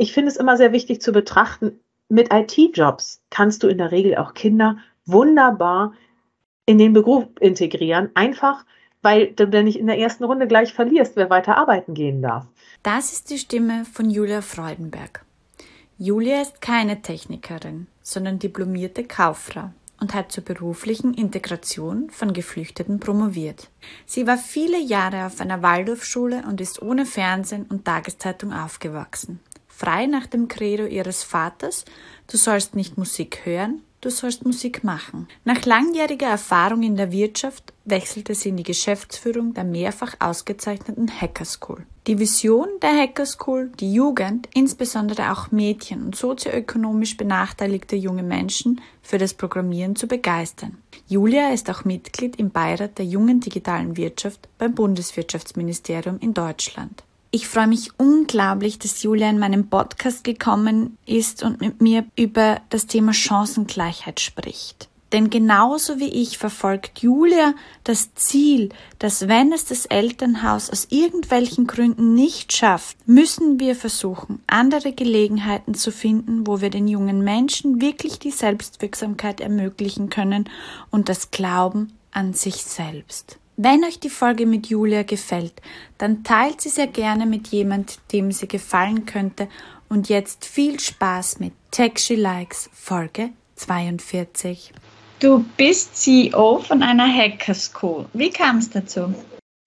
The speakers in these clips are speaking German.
Ich finde es immer sehr wichtig zu betrachten, mit IT-Jobs kannst du in der Regel auch Kinder wunderbar in den Beruf integrieren, einfach weil du dann nicht in der ersten Runde gleich verlierst, wer weiter arbeiten gehen darf. Das ist die Stimme von Julia Freudenberg. Julia ist keine Technikerin, sondern diplomierte Kauffrau und hat zur beruflichen Integration von Geflüchteten promoviert. Sie war viele Jahre auf einer Waldorfschule und ist ohne Fernsehen und Tageszeitung aufgewachsen. Frei nach dem Credo ihres Vaters, du sollst nicht Musik hören, du sollst Musik machen. Nach langjähriger Erfahrung in der Wirtschaft wechselte sie in die Geschäftsführung der mehrfach ausgezeichneten Hacker School. Die Vision der Hacker School, die Jugend, insbesondere auch Mädchen und sozioökonomisch benachteiligte junge Menschen für das Programmieren zu begeistern. Julia ist auch Mitglied im Beirat der jungen digitalen Wirtschaft beim Bundeswirtschaftsministerium in Deutschland. Ich freue mich unglaublich, dass Julia in meinem Podcast gekommen ist und mit mir über das Thema Chancengleichheit spricht. Denn genauso wie ich verfolgt Julia das Ziel, dass wenn es das Elternhaus aus irgendwelchen Gründen nicht schafft, müssen wir versuchen, andere Gelegenheiten zu finden, wo wir den jungen Menschen wirklich die Selbstwirksamkeit ermöglichen können und das Glauben an sich selbst. Wenn euch die Folge mit Julia gefällt, dann teilt sie sehr gerne mit jemand, dem sie gefallen könnte. Und jetzt viel Spaß mit Tech She Likes Folge 42. Du bist CEO von einer Hacker School. Wie kam es dazu?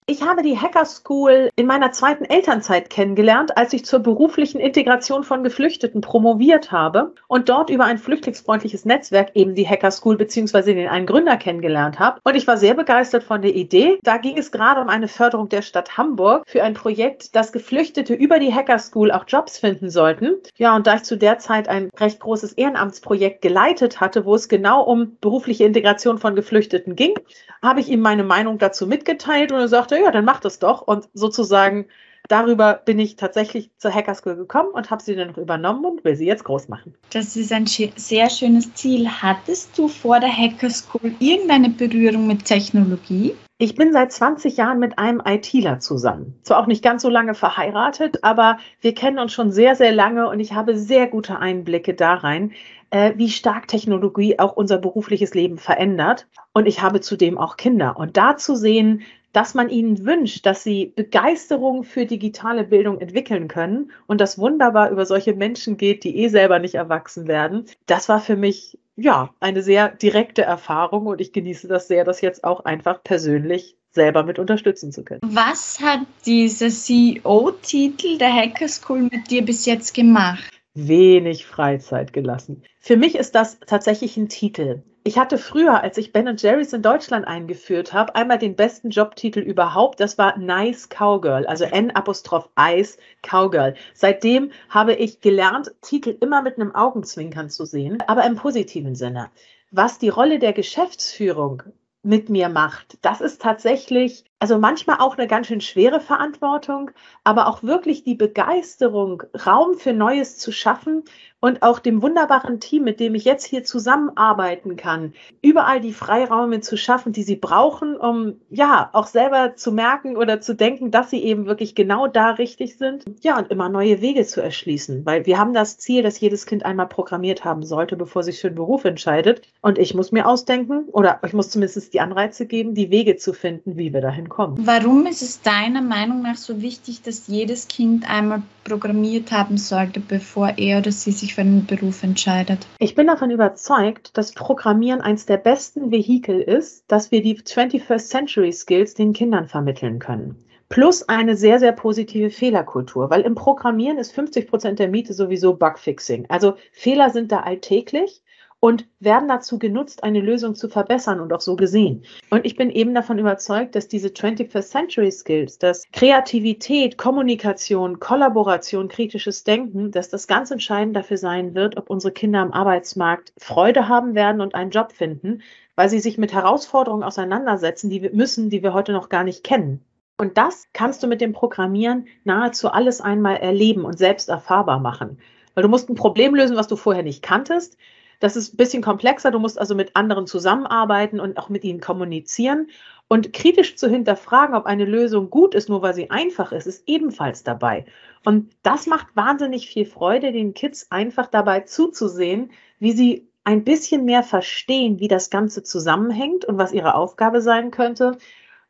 Ich habe die Hacker School in meiner zweiten Elternzeit kennengelernt, als ich zur beruflichen Integration von Geflüchteten promoviert habe und dort über ein flüchtlingsfreundliches Netzwerk eben die Hacker School beziehungsweise den einen Gründer kennengelernt habe. Und ich war sehr begeistert von der Idee. Da ging es gerade um eine Förderung der Stadt Hamburg für ein Projekt, dass Geflüchtete über die Hacker School auch Jobs finden sollten. Ja, und da ich zu der Zeit ein recht großes Ehrenamtsprojekt geleitet hatte, wo es genau um berufliche Integration von Geflüchteten ging, habe ich ihm meine Meinung dazu mitgeteilt und er sagte, ja, dann mach das doch. Und sozusagen darüber bin ich tatsächlich zur Hacker School gekommen und habe sie dann noch übernommen und will sie jetzt groß machen. Das ist ein sehr schönes Ziel. Hattest du vor der Hacker School irgendeine Berührung mit Technologie? Ich bin seit 20 Jahren mit einem ITler zusammen. Zwar auch nicht ganz so lange verheiratet, aber wir kennen uns schon sehr, sehr lange und ich habe sehr gute Einblicke da rein, äh, wie stark Technologie auch unser berufliches Leben verändert. Und ich habe zudem auch Kinder. Und da zu sehen, dass man ihnen wünscht, dass sie Begeisterung für digitale Bildung entwickeln können und das wunderbar über solche Menschen geht, die eh selber nicht erwachsen werden. Das war für mich ja eine sehr direkte Erfahrung und ich genieße das sehr, das jetzt auch einfach persönlich selber mit unterstützen zu können. Was hat dieser CEO-Titel der Hacker School mit dir bis jetzt gemacht? Wenig Freizeit gelassen. Für mich ist das tatsächlich ein Titel. Ich hatte früher, als ich Ben Jerry's in Deutschland eingeführt habe, einmal den besten Jobtitel überhaupt. Das war Nice Cowgirl, also Ice Cowgirl. Seitdem habe ich gelernt, Titel immer mit einem Augenzwinkern zu sehen, aber im positiven Sinne. Was die Rolle der Geschäftsführung mit mir macht, das ist tatsächlich also manchmal auch eine ganz schön schwere Verantwortung, aber auch wirklich die Begeisterung, Raum für Neues zu schaffen und auch dem wunderbaren Team, mit dem ich jetzt hier zusammenarbeiten kann, überall die Freiräume zu schaffen, die sie brauchen, um ja auch selber zu merken oder zu denken, dass sie eben wirklich genau da richtig sind. Ja, und immer neue Wege zu erschließen, weil wir haben das Ziel, dass jedes Kind einmal programmiert haben sollte, bevor sich für einen Beruf entscheidet. Und ich muss mir ausdenken oder ich muss zumindest die Anreize geben, die Wege zu finden, wie wir dahin kommen. Warum ist es deiner Meinung nach so wichtig, dass jedes Kind einmal programmiert haben sollte, bevor er oder sie sich für einen Beruf entscheidet? Ich bin davon überzeugt, dass Programmieren eines der besten Vehikel ist, dass wir die 21st Century Skills den Kindern vermitteln können. Plus eine sehr, sehr positive Fehlerkultur, weil im Programmieren ist 50 Prozent der Miete sowieso Bugfixing. Also Fehler sind da alltäglich und werden dazu genutzt, eine Lösung zu verbessern und auch so gesehen. Und ich bin eben davon überzeugt, dass diese 21st Century Skills, dass Kreativität, Kommunikation, Kollaboration, kritisches Denken, dass das ganz entscheidend dafür sein wird, ob unsere Kinder am Arbeitsmarkt Freude haben werden und einen Job finden, weil sie sich mit Herausforderungen auseinandersetzen, die wir müssen, die wir heute noch gar nicht kennen. Und das kannst du mit dem Programmieren nahezu alles einmal erleben und selbst erfahrbar machen. Weil du musst ein Problem lösen, was du vorher nicht kanntest. Das ist ein bisschen komplexer. Du musst also mit anderen zusammenarbeiten und auch mit ihnen kommunizieren. Und kritisch zu hinterfragen, ob eine Lösung gut ist, nur weil sie einfach ist, ist ebenfalls dabei. Und das macht wahnsinnig viel Freude, den Kids einfach dabei zuzusehen, wie sie ein bisschen mehr verstehen, wie das Ganze zusammenhängt und was ihre Aufgabe sein könnte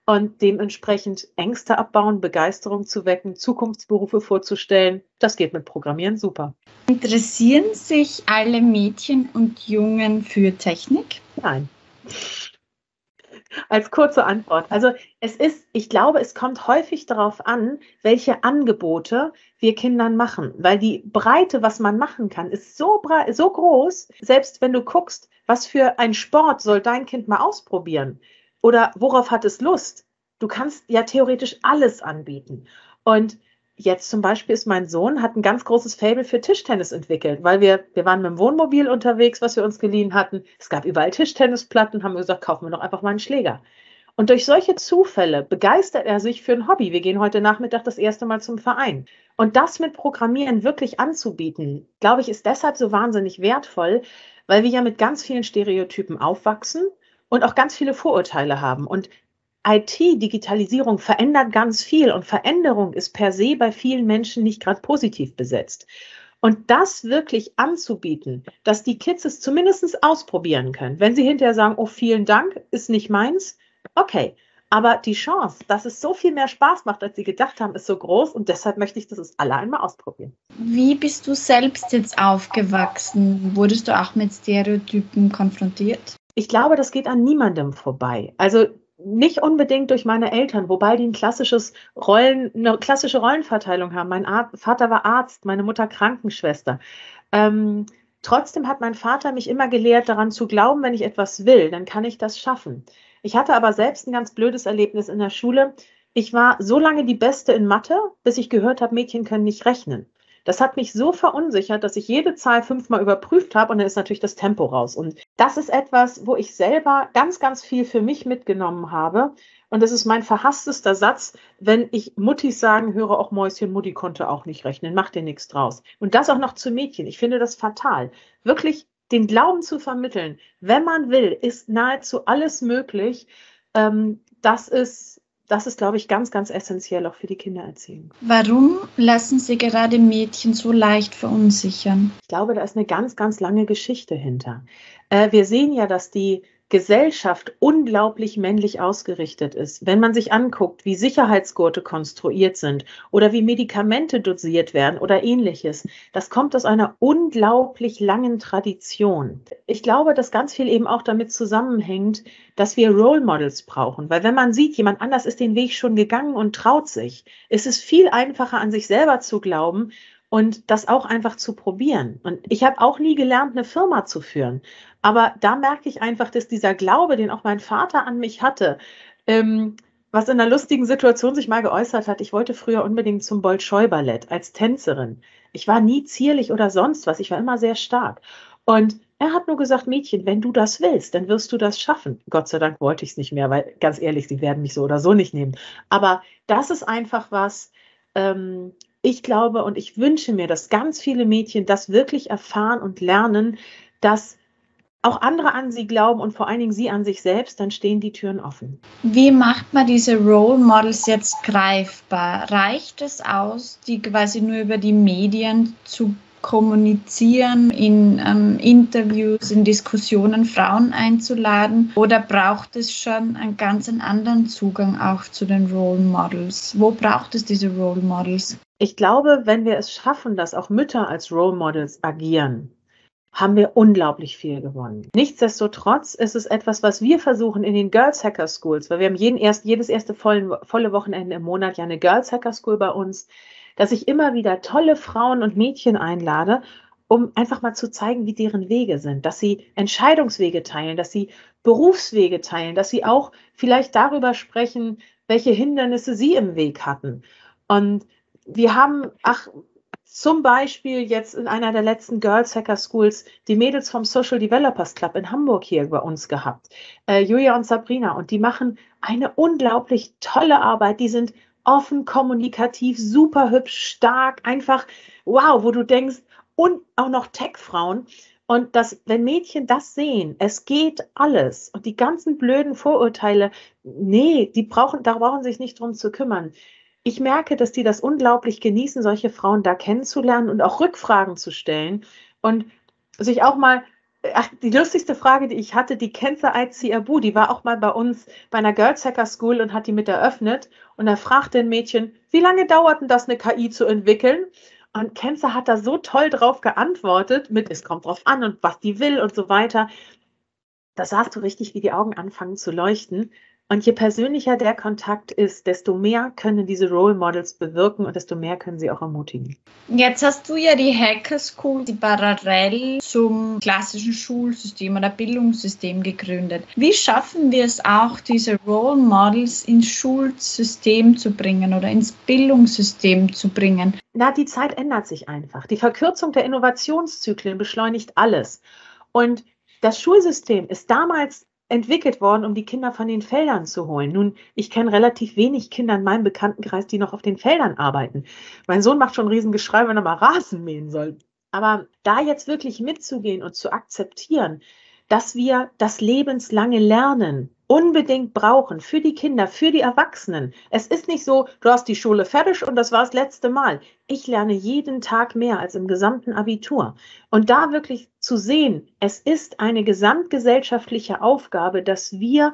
und dementsprechend Ängste abbauen, Begeisterung zu wecken, Zukunftsberufe vorzustellen. Das geht mit Programmieren super. Interessieren sich alle Mädchen und Jungen für Technik? Nein. Als kurze Antwort. Also es ist, ich glaube, es kommt häufig darauf an, welche Angebote wir Kindern machen, weil die Breite, was man machen kann, ist so, so groß. Selbst wenn du guckst, was für ein Sport soll dein Kind mal ausprobieren oder worauf hat es Lust? Du kannst ja theoretisch alles anbieten. Und jetzt zum Beispiel ist mein Sohn, hat ein ganz großes Fable für Tischtennis entwickelt, weil wir, wir waren mit dem Wohnmobil unterwegs, was wir uns geliehen hatten. Es gab überall Tischtennisplatten, haben wir gesagt, kaufen wir doch einfach mal einen Schläger. Und durch solche Zufälle begeistert er sich für ein Hobby. Wir gehen heute Nachmittag das erste Mal zum Verein. Und das mit Programmieren wirklich anzubieten, glaube ich, ist deshalb so wahnsinnig wertvoll, weil wir ja mit ganz vielen Stereotypen aufwachsen und auch ganz viele Vorurteile haben. Und IT, Digitalisierung verändert ganz viel und Veränderung ist per se bei vielen Menschen nicht gerade positiv besetzt. Und das wirklich anzubieten, dass die Kids es zumindest ausprobieren können. Wenn sie hinterher sagen, oh, vielen Dank, ist nicht meins, okay. Aber die Chance, dass es so viel mehr Spaß macht, als sie gedacht haben, ist so groß und deshalb möchte ich, dass es alle einmal ausprobieren. Wie bist du selbst jetzt aufgewachsen? Wurdest du auch mit Stereotypen konfrontiert? Ich glaube, das geht an niemandem vorbei. Also nicht unbedingt durch meine Eltern, wobei die ein klassisches Rollen, eine klassische Rollenverteilung haben. Mein Ar Vater war Arzt, meine Mutter Krankenschwester. Ähm, trotzdem hat mein Vater mich immer gelehrt, daran zu glauben, wenn ich etwas will, dann kann ich das schaffen. Ich hatte aber selbst ein ganz blödes Erlebnis in der Schule. Ich war so lange die Beste in Mathe, bis ich gehört habe, Mädchen können nicht rechnen. Das hat mich so verunsichert, dass ich jede Zahl fünfmal überprüft habe und dann ist natürlich das Tempo raus. Und das ist etwas, wo ich selber ganz, ganz viel für mich mitgenommen habe. Und das ist mein verhasstester Satz, wenn ich Muttis sagen höre, auch Mäuschen, Mutti konnte auch nicht rechnen, mach dir nichts draus. Und das auch noch zu Mädchen. Ich finde das fatal. Wirklich den Glauben zu vermitteln, wenn man will, ist nahezu alles möglich. Ähm, das ist das ist, glaube ich, ganz, ganz essentiell auch für die Kindererziehung. Warum lassen Sie gerade Mädchen so leicht verunsichern? Ich glaube, da ist eine ganz, ganz lange Geschichte hinter. Äh, wir sehen ja, dass die Gesellschaft unglaublich männlich ausgerichtet ist. Wenn man sich anguckt, wie Sicherheitsgurte konstruiert sind oder wie Medikamente dosiert werden oder ähnliches, das kommt aus einer unglaublich langen Tradition. Ich glaube, dass ganz viel eben auch damit zusammenhängt, dass wir Role Models brauchen, weil wenn man sieht, jemand anders ist den Weg schon gegangen und traut sich, ist es viel einfacher an sich selber zu glauben und das auch einfach zu probieren. Und ich habe auch nie gelernt, eine Firma zu führen. Aber da merke ich einfach, dass dieser Glaube, den auch mein Vater an mich hatte, ähm, was in einer lustigen Situation sich mal geäußert hat. Ich wollte früher unbedingt zum Bolschoi-Ballett als Tänzerin. Ich war nie zierlich oder sonst was. Ich war immer sehr stark. Und er hat nur gesagt, Mädchen, wenn du das willst, dann wirst du das schaffen. Gott sei Dank wollte ich es nicht mehr, weil ganz ehrlich, sie werden mich so oder so nicht nehmen. Aber das ist einfach was, ähm, ich glaube und ich wünsche mir, dass ganz viele Mädchen das wirklich erfahren und lernen, dass auch andere an sie glauben und vor allen Dingen sie an sich selbst, dann stehen die Türen offen. Wie macht man diese Role Models jetzt greifbar? Reicht es aus, die quasi nur über die Medien zu kommunizieren, in ähm, Interviews, in Diskussionen Frauen einzuladen? Oder braucht es schon einen ganz anderen Zugang auch zu den Role Models? Wo braucht es diese Role Models? Ich glaube, wenn wir es schaffen, dass auch Mütter als Role Models agieren, haben wir unglaublich viel gewonnen. Nichtsdestotrotz ist es etwas, was wir versuchen in den Girls Hacker Schools, weil wir haben jeden erst, jedes erste volle, volle Wochenende im Monat ja eine Girls Hacker School bei uns, dass ich immer wieder tolle Frauen und Mädchen einlade, um einfach mal zu zeigen, wie deren Wege sind, dass sie Entscheidungswege teilen, dass sie Berufswege teilen, dass sie auch vielleicht darüber sprechen, welche Hindernisse sie im Weg hatten. Und wir haben, ach, zum Beispiel jetzt in einer der letzten Girls Hacker Schools die Mädels vom Social Developers Club in Hamburg hier bei uns gehabt, äh, Julia und Sabrina, und die machen eine unglaublich tolle Arbeit. Die sind offen, kommunikativ, super hübsch, stark, einfach wow, wo du denkst, und auch noch Tech-Frauen. Und dass, wenn Mädchen das sehen, es geht alles und die ganzen blöden Vorurteile, nee, die brauchen, da brauchen sich nicht drum zu kümmern. Ich merke, dass die das unglaublich genießen, solche Frauen da kennenzulernen und auch Rückfragen zu stellen und sich auch mal Ach, die lustigste Frage, die ich hatte, die Kenza Aizi Abu, die war auch mal bei uns bei einer Girls Hacker School und hat die mit eröffnet. Und da fragte ein Mädchen, wie lange dauert denn das, eine KI zu entwickeln? Und Kenza hat da so toll drauf geantwortet mit, es kommt drauf an und was die will und so weiter. Da sahst du richtig, wie die Augen anfangen zu leuchten. Und je persönlicher der Kontakt ist, desto mehr können diese Role Models bewirken und desto mehr können sie auch ermutigen. Jetzt hast du ja die Hacker School, die parallel zum klassischen Schulsystem oder Bildungssystem gegründet. Wie schaffen wir es auch, diese Role Models ins Schulsystem zu bringen oder ins Bildungssystem zu bringen? Na, die Zeit ändert sich einfach. Die Verkürzung der Innovationszyklen beschleunigt alles. Und das Schulsystem ist damals entwickelt worden, um die Kinder von den Feldern zu holen. Nun, ich kenne relativ wenig Kinder in meinem Bekanntenkreis, die noch auf den Feldern arbeiten. Mein Sohn macht schon ein Riesengeschrei, wenn er mal Rasen mähen soll. Aber da jetzt wirklich mitzugehen und zu akzeptieren, dass wir das lebenslange Lernen unbedingt brauchen für die Kinder, für die Erwachsenen. Es ist nicht so, du hast die Schule fertig und das war das letzte Mal. Ich lerne jeden Tag mehr als im gesamten Abitur. Und da wirklich zu sehen, es ist eine gesamtgesellschaftliche Aufgabe, dass wir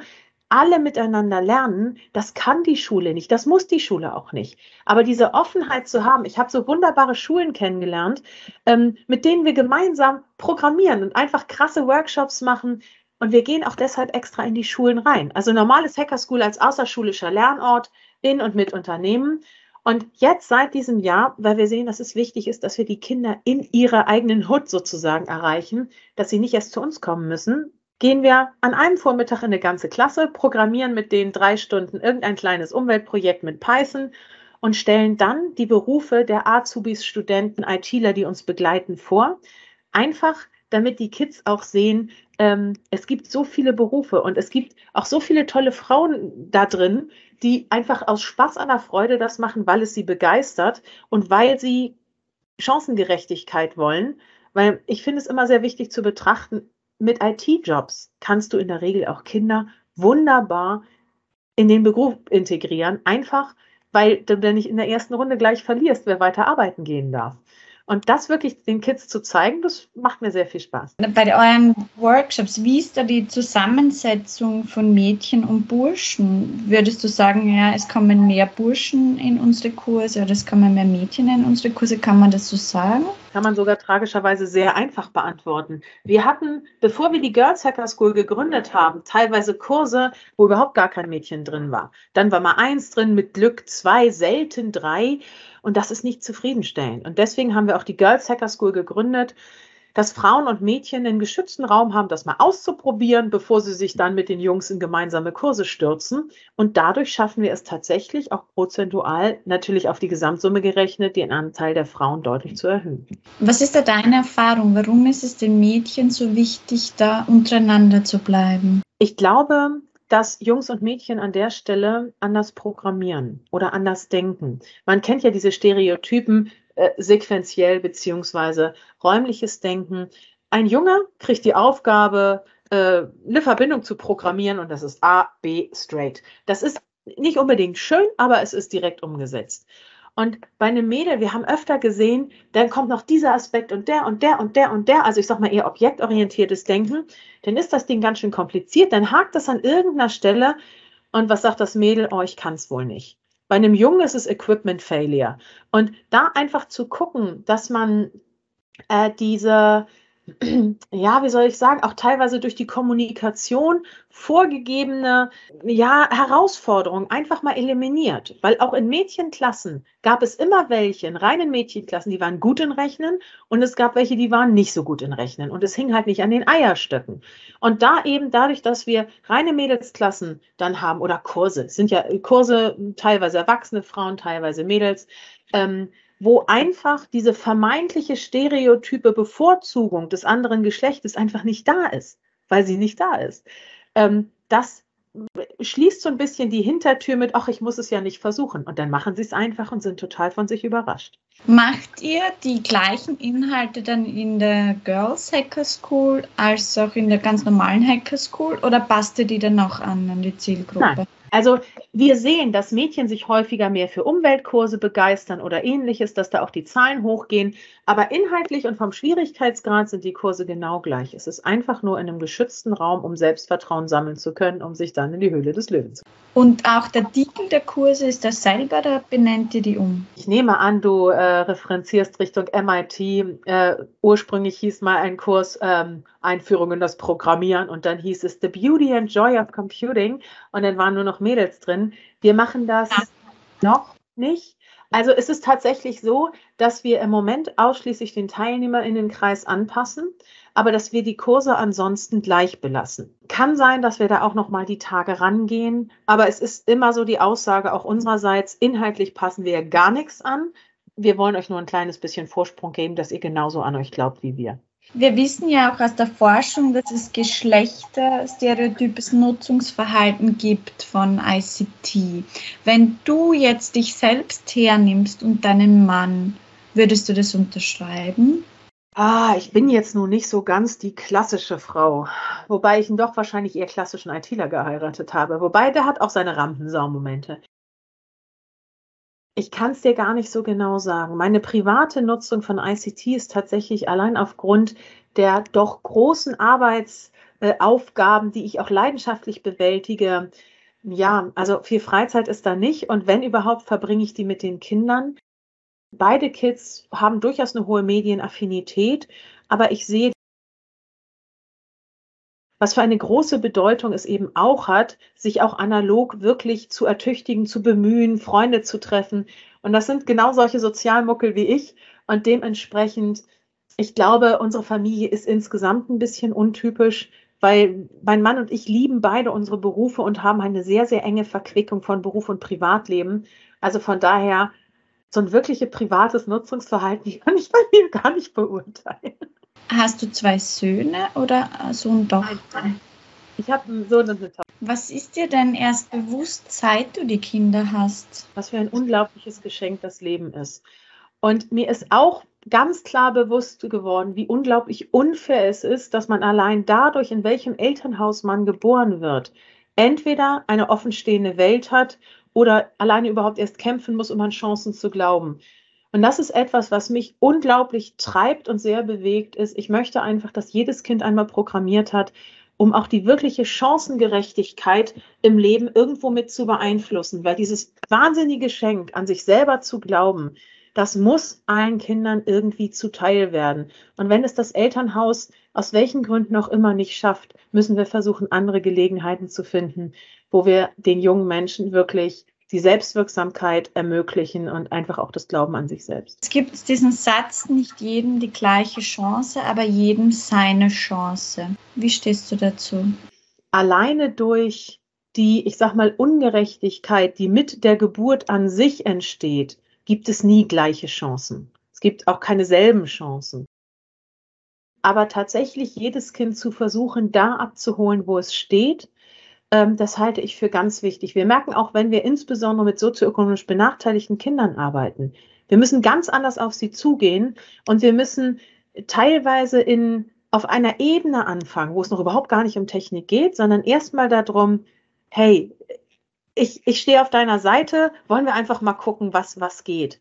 alle miteinander lernen, das kann die Schule nicht, das muss die Schule auch nicht. Aber diese Offenheit zu haben, ich habe so wunderbare Schulen kennengelernt, ähm, mit denen wir gemeinsam programmieren und einfach krasse Workshops machen, und wir gehen auch deshalb extra in die Schulen rein. Also normales Hacker School als außerschulischer Lernort in und mit Unternehmen. Und jetzt seit diesem Jahr, weil wir sehen, dass es wichtig ist, dass wir die Kinder in ihrer eigenen Hut sozusagen erreichen, dass sie nicht erst zu uns kommen müssen, gehen wir an einem Vormittag in eine ganze Klasse, programmieren mit denen drei Stunden irgendein kleines Umweltprojekt mit Python und stellen dann die Berufe der Azubis, Studenten, ITler, die uns begleiten, vor. Einfach damit die Kids auch sehen, ähm, es gibt so viele Berufe und es gibt auch so viele tolle Frauen da drin, die einfach aus Spaß an der Freude das machen, weil es sie begeistert und weil sie Chancengerechtigkeit wollen. Weil ich finde es immer sehr wichtig zu betrachten, mit IT-Jobs kannst du in der Regel auch Kinder wunderbar in den Beruf integrieren, einfach weil du dann nicht in der ersten Runde gleich verlierst, wer weiter arbeiten gehen darf. Und das wirklich den Kids zu zeigen, das macht mir sehr viel Spaß. Bei euren Workshops, wie ist da die Zusammensetzung von Mädchen und Burschen? Würdest du sagen, ja, es kommen mehr Burschen in unsere Kurse oder es kommen mehr Mädchen in unsere Kurse? Kann man das so sagen? Kann man sogar tragischerweise sehr einfach beantworten. Wir hatten, bevor wir die Girls Hacker School gegründet haben, teilweise Kurse, wo überhaupt gar kein Mädchen drin war. Dann war mal eins drin, mit Glück zwei, selten drei. Und das ist nicht zufriedenstellend. Und deswegen haben wir auch die Girls Hacker School gegründet, dass Frauen und Mädchen einen geschützten Raum haben, das mal auszuprobieren, bevor sie sich dann mit den Jungs in gemeinsame Kurse stürzen. Und dadurch schaffen wir es tatsächlich auch prozentual, natürlich auf die Gesamtsumme gerechnet, den Anteil der Frauen deutlich zu erhöhen. Was ist da deine Erfahrung? Warum ist es den Mädchen so wichtig, da untereinander zu bleiben? Ich glaube, dass Jungs und Mädchen an der Stelle anders programmieren oder anders denken. Man kennt ja diese Stereotypen äh, sequenziell beziehungsweise räumliches Denken. Ein Junge kriegt die Aufgabe, äh, eine Verbindung zu programmieren und das ist A, B, straight. Das ist nicht unbedingt schön, aber es ist direkt umgesetzt. Und bei einem Mädel, wir haben öfter gesehen, dann kommt noch dieser Aspekt und der und der und der und der, also ich sag mal eher objektorientiertes Denken, dann ist das Ding ganz schön kompliziert, dann hakt das an irgendeiner Stelle und was sagt das Mädel? Oh, ich kann es wohl nicht. Bei einem Jungen ist es Equipment Failure. Und da einfach zu gucken, dass man äh, diese, ja, wie soll ich sagen, auch teilweise durch die Kommunikation vorgegebene ja, Herausforderungen einfach mal eliminiert. Weil auch in Mädchenklassen gab es immer welche, in reinen Mädchenklassen, die waren gut in Rechnen und es gab welche, die waren nicht so gut in Rechnen. Und es hing halt nicht an den Eierstöcken. Und da eben dadurch, dass wir reine Mädelsklassen dann haben oder Kurse, sind ja Kurse teilweise erwachsene Frauen, teilweise Mädels, ähm, wo einfach diese vermeintliche stereotype Bevorzugung des anderen Geschlechtes einfach nicht da ist, weil sie nicht da ist. Ähm, das schließt so ein bisschen die Hintertür mit, ach, ich muss es ja nicht versuchen. Und dann machen sie es einfach und sind total von sich überrascht. Macht ihr die gleichen Inhalte dann in der Girls Hacker School als auch in der ganz normalen Hacker School oder passt ihr die dann auch an, an die Zielgruppe? Nein. Also wir sehen, dass Mädchen sich häufiger mehr für Umweltkurse begeistern oder ähnliches, dass da auch die Zahlen hochgehen. Aber inhaltlich und vom Schwierigkeitsgrad sind die Kurse genau gleich. Es ist einfach nur in einem geschützten Raum, um Selbstvertrauen sammeln zu können, um sich dann in die Höhle des Löwens zu. Und auch der Titel der Kurse ist das selber, da benennt ihr die um? Ich nehme an, du äh, referenzierst Richtung MIT. Äh, ursprünglich hieß mal ein Kurs ähm, Einführung in das Programmieren und dann hieß es The Beauty and Joy of Computing und dann waren nur noch Mädels drin. Wir machen das noch nicht. Also es ist tatsächlich so, dass wir im Moment ausschließlich den Teilnehmerinnenkreis anpassen, aber dass wir die Kurse ansonsten gleich belassen. Kann sein, dass wir da auch noch mal die Tage rangehen, aber es ist immer so die Aussage auch unsererseits, inhaltlich passen wir gar nichts an. Wir wollen euch nur ein kleines bisschen Vorsprung geben, dass ihr genauso an euch glaubt wie wir. Wir wissen ja auch aus der Forschung, dass es geschlechterstereotypes Nutzungsverhalten gibt von ICT. Wenn du jetzt dich selbst hernimmst und deinen Mann, würdest du das unterschreiben? Ah, ich bin jetzt nun nicht so ganz die klassische Frau, wobei ich ihn doch wahrscheinlich eher klassischen ITler geheiratet habe. Wobei der hat auch seine Rampensau-Momente. Ich kann es dir gar nicht so genau sagen. Meine private Nutzung von ICT ist tatsächlich allein aufgrund der doch großen Arbeitsaufgaben, die ich auch leidenschaftlich bewältige. Ja, also viel Freizeit ist da nicht. Und wenn überhaupt, verbringe ich die mit den Kindern. Beide Kids haben durchaus eine hohe Medienaffinität, aber ich sehe was für eine große Bedeutung es eben auch hat, sich auch analog wirklich zu ertüchtigen, zu bemühen, Freunde zu treffen. Und das sind genau solche Sozialmuckel wie ich. Und dementsprechend, ich glaube, unsere Familie ist insgesamt ein bisschen untypisch, weil mein Mann und ich lieben beide unsere Berufe und haben eine sehr, sehr enge Verquickung von Beruf und Privatleben. Also von daher, so ein wirkliches privates Nutzungsverhalten kann ich bei mir gar nicht beurteilen. Hast du zwei Söhne oder so ein Tochter? Ich habe einen Sohn und eine Tochter. Was ist dir denn erst bewusst, seit du die Kinder hast? Was für ein unglaubliches Geschenk das Leben ist. Und mir ist auch ganz klar bewusst geworden, wie unglaublich unfair es ist, dass man allein dadurch, in welchem Elternhaus man geboren wird, entweder eine offenstehende Welt hat oder alleine überhaupt erst kämpfen muss, um an Chancen zu glauben. Und das ist etwas, was mich unglaublich treibt und sehr bewegt ist. Ich möchte einfach, dass jedes Kind einmal programmiert hat, um auch die wirkliche Chancengerechtigkeit im Leben irgendwo mit zu beeinflussen, weil dieses wahnsinnige Geschenk an sich selber zu glauben, das muss allen Kindern irgendwie zuteil werden. Und wenn es das Elternhaus aus welchen Gründen auch immer nicht schafft, müssen wir versuchen, andere Gelegenheiten zu finden, wo wir den jungen Menschen wirklich die Selbstwirksamkeit ermöglichen und einfach auch das Glauben an sich selbst. Es gibt diesen Satz, nicht jedem die gleiche Chance, aber jedem seine Chance. Wie stehst du dazu? Alleine durch die, ich sag mal, Ungerechtigkeit, die mit der Geburt an sich entsteht, gibt es nie gleiche Chancen. Es gibt auch keine selben Chancen. Aber tatsächlich jedes Kind zu versuchen, da abzuholen, wo es steht, das halte ich für ganz wichtig. Wir merken auch, wenn wir insbesondere mit sozioökonomisch benachteiligten Kindern arbeiten, wir müssen ganz anders auf sie zugehen und wir müssen teilweise in, auf einer Ebene anfangen, wo es noch überhaupt gar nicht um Technik geht, sondern erstmal darum, hey, ich, ich stehe auf deiner Seite, wollen wir einfach mal gucken, was, was geht.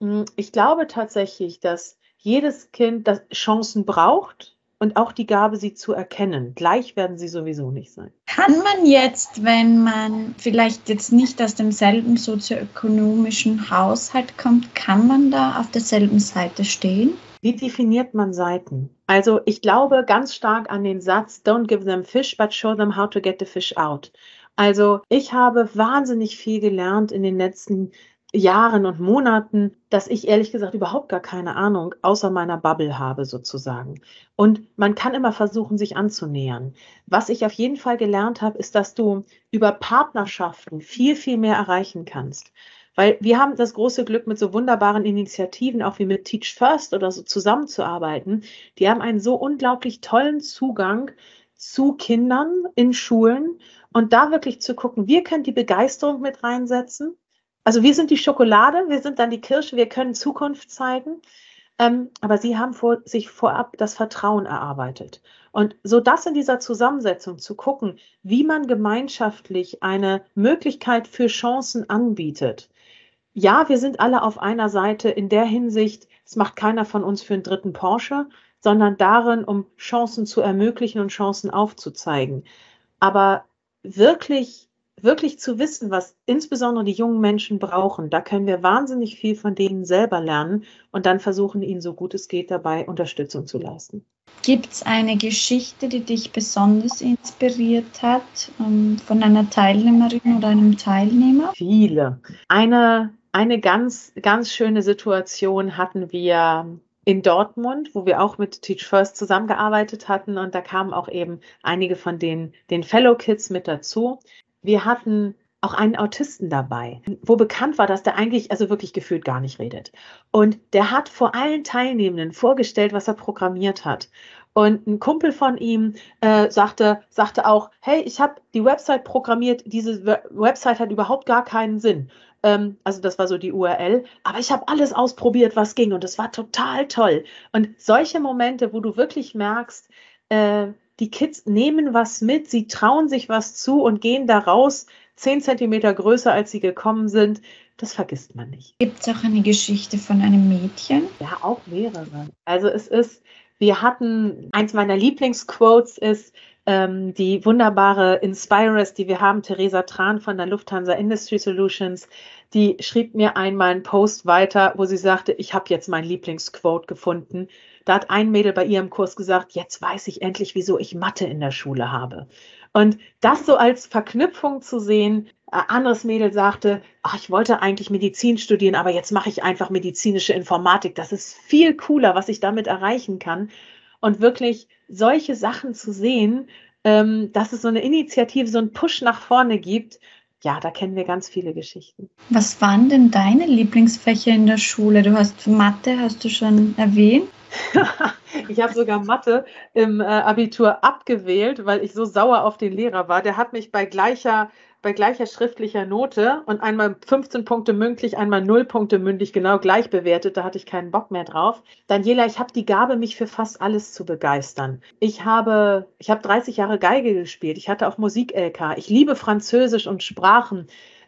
Hm, ich glaube tatsächlich, dass jedes Kind das Chancen braucht, und auch die Gabe, sie zu erkennen. Gleich werden sie sowieso nicht sein. Kann man jetzt, wenn man vielleicht jetzt nicht aus demselben sozioökonomischen Haushalt kommt, kann man da auf derselben Seite stehen? Wie definiert man Seiten? Also ich glaube ganz stark an den Satz, don't give them fish, but show them how to get the fish out. Also ich habe wahnsinnig viel gelernt in den letzten Jahren und Monaten, dass ich ehrlich gesagt überhaupt gar keine Ahnung außer meiner Bubble habe sozusagen. Und man kann immer versuchen, sich anzunähern. Was ich auf jeden Fall gelernt habe, ist, dass du über Partnerschaften viel, viel mehr erreichen kannst. Weil wir haben das große Glück, mit so wunderbaren Initiativen, auch wie mit Teach First oder so zusammenzuarbeiten. Die haben einen so unglaublich tollen Zugang zu Kindern in Schulen und da wirklich zu gucken, wir können die Begeisterung mit reinsetzen. Also wir sind die Schokolade, wir sind dann die Kirsche, wir können Zukunft zeigen. Ähm, aber sie haben vor, sich vorab das Vertrauen erarbeitet. Und so das in dieser Zusammensetzung zu gucken, wie man gemeinschaftlich eine Möglichkeit für Chancen anbietet. Ja, wir sind alle auf einer Seite in der Hinsicht, es macht keiner von uns für einen dritten Porsche, sondern darin, um Chancen zu ermöglichen und Chancen aufzuzeigen. Aber wirklich wirklich zu wissen, was insbesondere die jungen Menschen brauchen, da können wir wahnsinnig viel von denen selber lernen und dann versuchen, ihnen so gut es geht dabei Unterstützung zu leisten. Gibt es eine Geschichte, die dich besonders inspiriert hat ähm, von einer Teilnehmerin oder einem Teilnehmer? Viele. Eine, eine ganz, ganz schöne Situation hatten wir in Dortmund, wo wir auch mit Teach First zusammengearbeitet hatten. Und da kamen auch eben einige von den, den Fellow Kids mit dazu. Wir hatten auch einen Autisten dabei, wo bekannt war, dass der eigentlich also wirklich gefühlt gar nicht redet. Und der hat vor allen Teilnehmenden vorgestellt, was er programmiert hat. Und ein Kumpel von ihm äh, sagte, sagte auch, hey, ich habe die Website programmiert, diese Website hat überhaupt gar keinen Sinn. Ähm, also das war so die URL, aber ich habe alles ausprobiert, was ging und es war total toll. Und solche Momente, wo du wirklich merkst, äh, die Kids nehmen was mit, sie trauen sich was zu und gehen da raus, zehn Zentimeter größer, als sie gekommen sind. Das vergisst man nicht. Gibt es auch eine Geschichte von einem Mädchen? Ja, auch mehrere. Also es ist, wir hatten, eins meiner Lieblingsquotes ist, ähm, die wunderbare Inspirers, die wir haben, Theresa Tran von der Lufthansa Industry Solutions, die schrieb mir einmal einen Post weiter, wo sie sagte, ich habe jetzt mein Lieblingsquote gefunden. Da hat ein Mädel bei ihrem Kurs gesagt, jetzt weiß ich endlich, wieso ich Mathe in der Schule habe. Und das so als Verknüpfung zu sehen, ein anderes Mädel sagte, ach, ich wollte eigentlich Medizin studieren, aber jetzt mache ich einfach medizinische Informatik. Das ist viel cooler, was ich damit erreichen kann. Und wirklich solche Sachen zu sehen, ähm, dass es so eine Initiative, so einen Push nach vorne gibt, ja, da kennen wir ganz viele Geschichten. Was waren denn deine Lieblingsfächer in der Schule? Du hast Mathe, hast du schon erwähnt. ich habe sogar Mathe im äh, Abitur abgewählt, weil ich so sauer auf den Lehrer war. Der hat mich bei gleicher, bei gleicher schriftlicher Note und einmal 15 Punkte mündlich, einmal 0 Punkte mündlich genau gleich bewertet. Da hatte ich keinen Bock mehr drauf. Daniela, ich habe die Gabe, mich für fast alles zu begeistern. Ich habe, ich habe 30 Jahre Geige gespielt. Ich hatte auch Musik-LK. Ich liebe Französisch und Sprachen.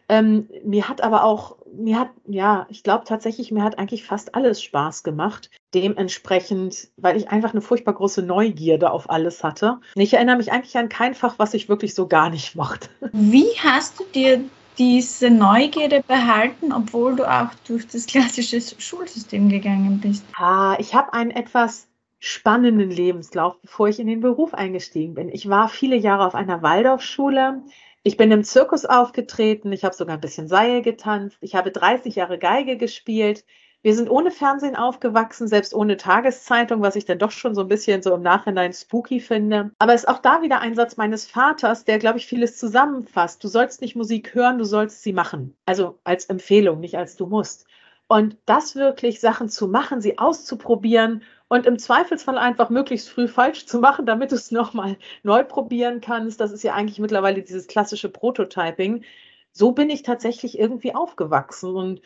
Ähm, mir hat aber auch, mir hat, ja, ich glaube tatsächlich, mir hat eigentlich fast alles Spaß gemacht. Dementsprechend, weil ich einfach eine furchtbar große Neugierde auf alles hatte. Ich erinnere mich eigentlich an kein Fach, was ich wirklich so gar nicht mochte. Wie hast du dir diese Neugierde behalten, obwohl du auch durch das klassische Schulsystem gegangen bist? Ah, ich habe einen etwas spannenden Lebenslauf, bevor ich in den Beruf eingestiegen bin. Ich war viele Jahre auf einer Waldorfschule. Ich bin im Zirkus aufgetreten, ich habe sogar ein bisschen Seil getanzt, ich habe 30 Jahre Geige gespielt. Wir sind ohne Fernsehen aufgewachsen, selbst ohne Tageszeitung, was ich dann doch schon so ein bisschen so im Nachhinein spooky finde. Aber es ist auch da wieder ein Satz meines Vaters, der, glaube ich, vieles zusammenfasst. Du sollst nicht Musik hören, du sollst sie machen. Also als Empfehlung, nicht als du musst. Und das wirklich Sachen zu machen, sie auszuprobieren und im Zweifelsfall einfach möglichst früh falsch zu machen, damit du es nochmal neu probieren kannst. Das ist ja eigentlich mittlerweile dieses klassische Prototyping. So bin ich tatsächlich irgendwie aufgewachsen und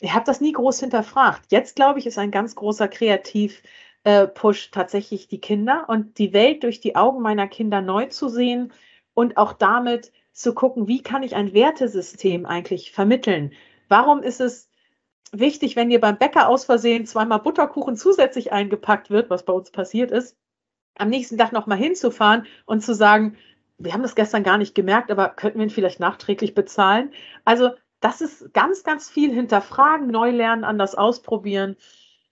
ich habe das nie groß hinterfragt. Jetzt glaube ich, ist ein ganz großer Kreativ-Push tatsächlich die Kinder und die Welt durch die Augen meiner Kinder neu zu sehen und auch damit zu gucken, wie kann ich ein Wertesystem eigentlich vermitteln? Warum ist es wichtig, wenn dir beim Bäcker aus Versehen zweimal Butterkuchen zusätzlich eingepackt wird, was bei uns passiert ist, am nächsten Tag nochmal hinzufahren und zu sagen, wir haben das gestern gar nicht gemerkt, aber könnten wir ihn vielleicht nachträglich bezahlen? Also das ist ganz, ganz viel hinterfragen, neu lernen, anders ausprobieren.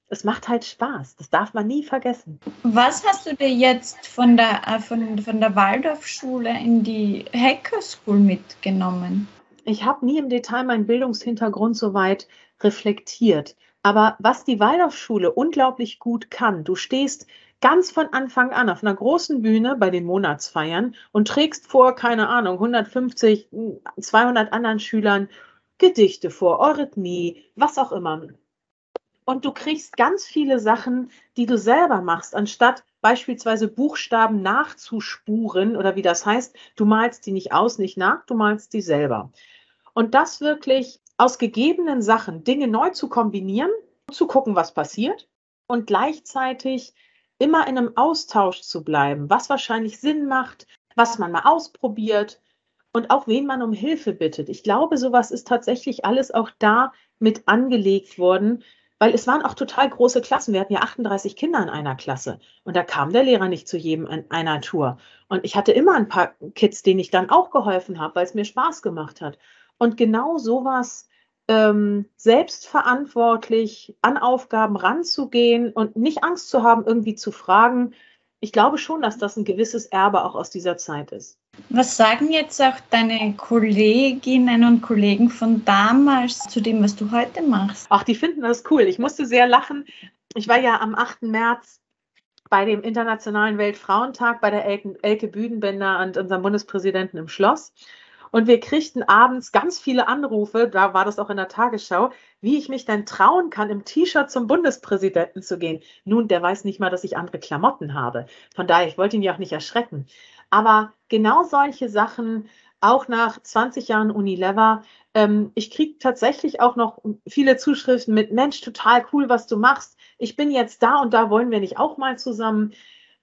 Es macht halt Spaß. Das darf man nie vergessen. Was hast du dir jetzt von der, äh, von, von der Waldorfschule in die Hacker School mitgenommen? Ich habe nie im Detail meinen Bildungshintergrund so weit reflektiert. Aber was die Waldorfschule unglaublich gut kann, du stehst ganz von Anfang an auf einer großen Bühne bei den Monatsfeiern und trägst vor, keine Ahnung, 150, 200 anderen Schülern Gedichte vor, Eurythmie, was auch immer. Und du kriegst ganz viele Sachen, die du selber machst, anstatt beispielsweise Buchstaben nachzuspuren oder wie das heißt, du malst die nicht aus, nicht nach, du malst die selber. Und das wirklich aus gegebenen Sachen Dinge neu zu kombinieren, zu gucken, was passiert und gleichzeitig immer in einem Austausch zu bleiben, was wahrscheinlich Sinn macht, was man mal ausprobiert und auch wen man um Hilfe bittet. Ich glaube, sowas ist tatsächlich alles auch da mit angelegt worden, weil es waren auch total große Klassen. Wir hatten ja 38 Kinder in einer Klasse und da kam der Lehrer nicht zu jedem in einer Tour. Und ich hatte immer ein paar Kids, denen ich dann auch geholfen habe, weil es mir Spaß gemacht hat. Und genau sowas ähm, selbstverantwortlich an Aufgaben ranzugehen und nicht Angst zu haben, irgendwie zu fragen. Ich glaube schon, dass das ein gewisses Erbe auch aus dieser Zeit ist. Was sagen jetzt auch deine Kolleginnen und Kollegen von damals zu dem, was du heute machst? Ach, die finden das cool. Ich musste sehr lachen. Ich war ja am 8. März bei dem Internationalen Weltfrauentag bei der Elke, Elke Büdenbender und unserem Bundespräsidenten im Schloss. Und wir kriegten abends ganz viele Anrufe, da war das auch in der Tagesschau, wie ich mich denn trauen kann, im T-Shirt zum Bundespräsidenten zu gehen. Nun, der weiß nicht mal, dass ich andere Klamotten habe. Von daher, ich wollte ihn ja auch nicht erschrecken. Aber genau solche Sachen, auch nach 20 Jahren Unilever, ähm, ich kriege tatsächlich auch noch viele Zuschriften mit, Mensch, total cool, was du machst. Ich bin jetzt da und da wollen wir nicht auch mal zusammen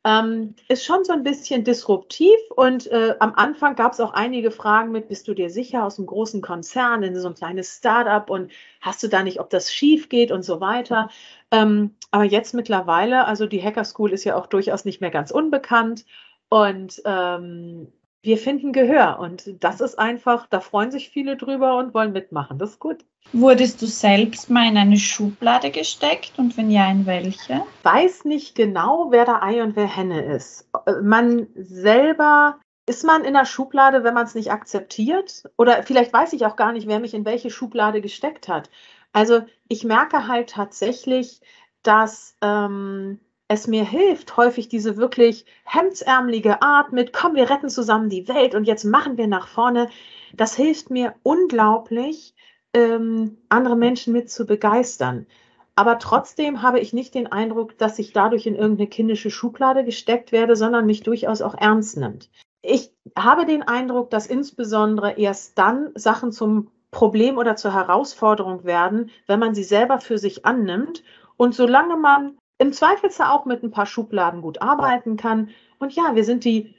ähm, ist schon so ein bisschen disruptiv und äh, am Anfang gab es auch einige Fragen mit, bist du dir sicher aus einem großen Konzern in so ein kleines Startup und hast du da nicht, ob das schief geht und so weiter. Ähm, aber jetzt mittlerweile, also die Hacker School ist ja auch durchaus nicht mehr ganz unbekannt und ähm, wir finden Gehör und das ist einfach, da freuen sich viele drüber und wollen mitmachen. Das ist gut. Wurdest du selbst mal in eine Schublade gesteckt und wenn ja, in welche? Weiß nicht genau, wer da Ei und wer Henne ist. Man selber ist man in der Schublade, wenn man es nicht akzeptiert? Oder vielleicht weiß ich auch gar nicht, wer mich in welche Schublade gesteckt hat. Also ich merke halt tatsächlich, dass ähm, es mir hilft, häufig diese wirklich hemdsärmelige Art mit, komm, wir retten zusammen die Welt und jetzt machen wir nach vorne. Das hilft mir unglaublich, ähm, andere Menschen mit zu begeistern. Aber trotzdem habe ich nicht den Eindruck, dass ich dadurch in irgendeine kindische Schublade gesteckt werde, sondern mich durchaus auch ernst nimmt. Ich habe den Eindruck, dass insbesondere erst dann Sachen zum Problem oder zur Herausforderung werden, wenn man sie selber für sich annimmt. Und solange man im Zweifelsfall auch mit ein paar Schubladen gut arbeiten kann. Und ja, wir sind die,